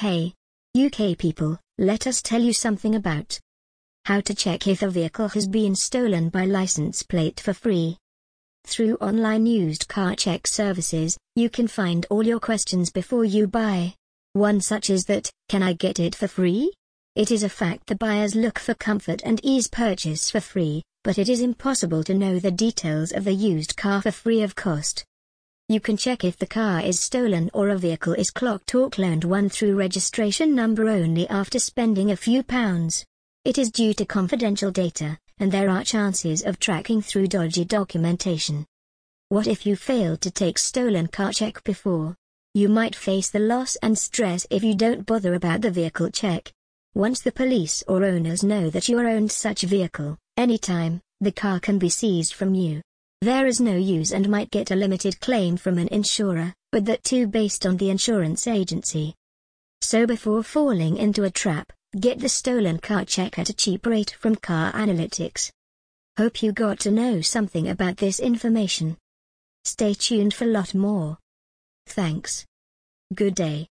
Hey, UK people, let us tell you something about how to check if a vehicle has been stolen by license plate for free. Through online used car check services, you can find all your questions before you buy. One such is that, can I get it for free? It is a fact the buyers look for comfort and ease purchase for free, but it is impossible to know the details of the used car for free of cost. You can check if the car is stolen or a vehicle is clocked or cloned one through registration number only after spending a few pounds. It is due to confidential data, and there are chances of tracking through dodgy documentation. What if you failed to take stolen car check before? You might face the loss and stress if you don't bother about the vehicle check. Once the police or owners know that you owned such vehicle, anytime, the car can be seized from you. There is no use and might get a limited claim from an insurer, but that too based on the insurance agency. So before falling into a trap, get the stolen car check at a cheap rate from Car Analytics. Hope you got to know something about this information. Stay tuned for lot more. Thanks. Good day.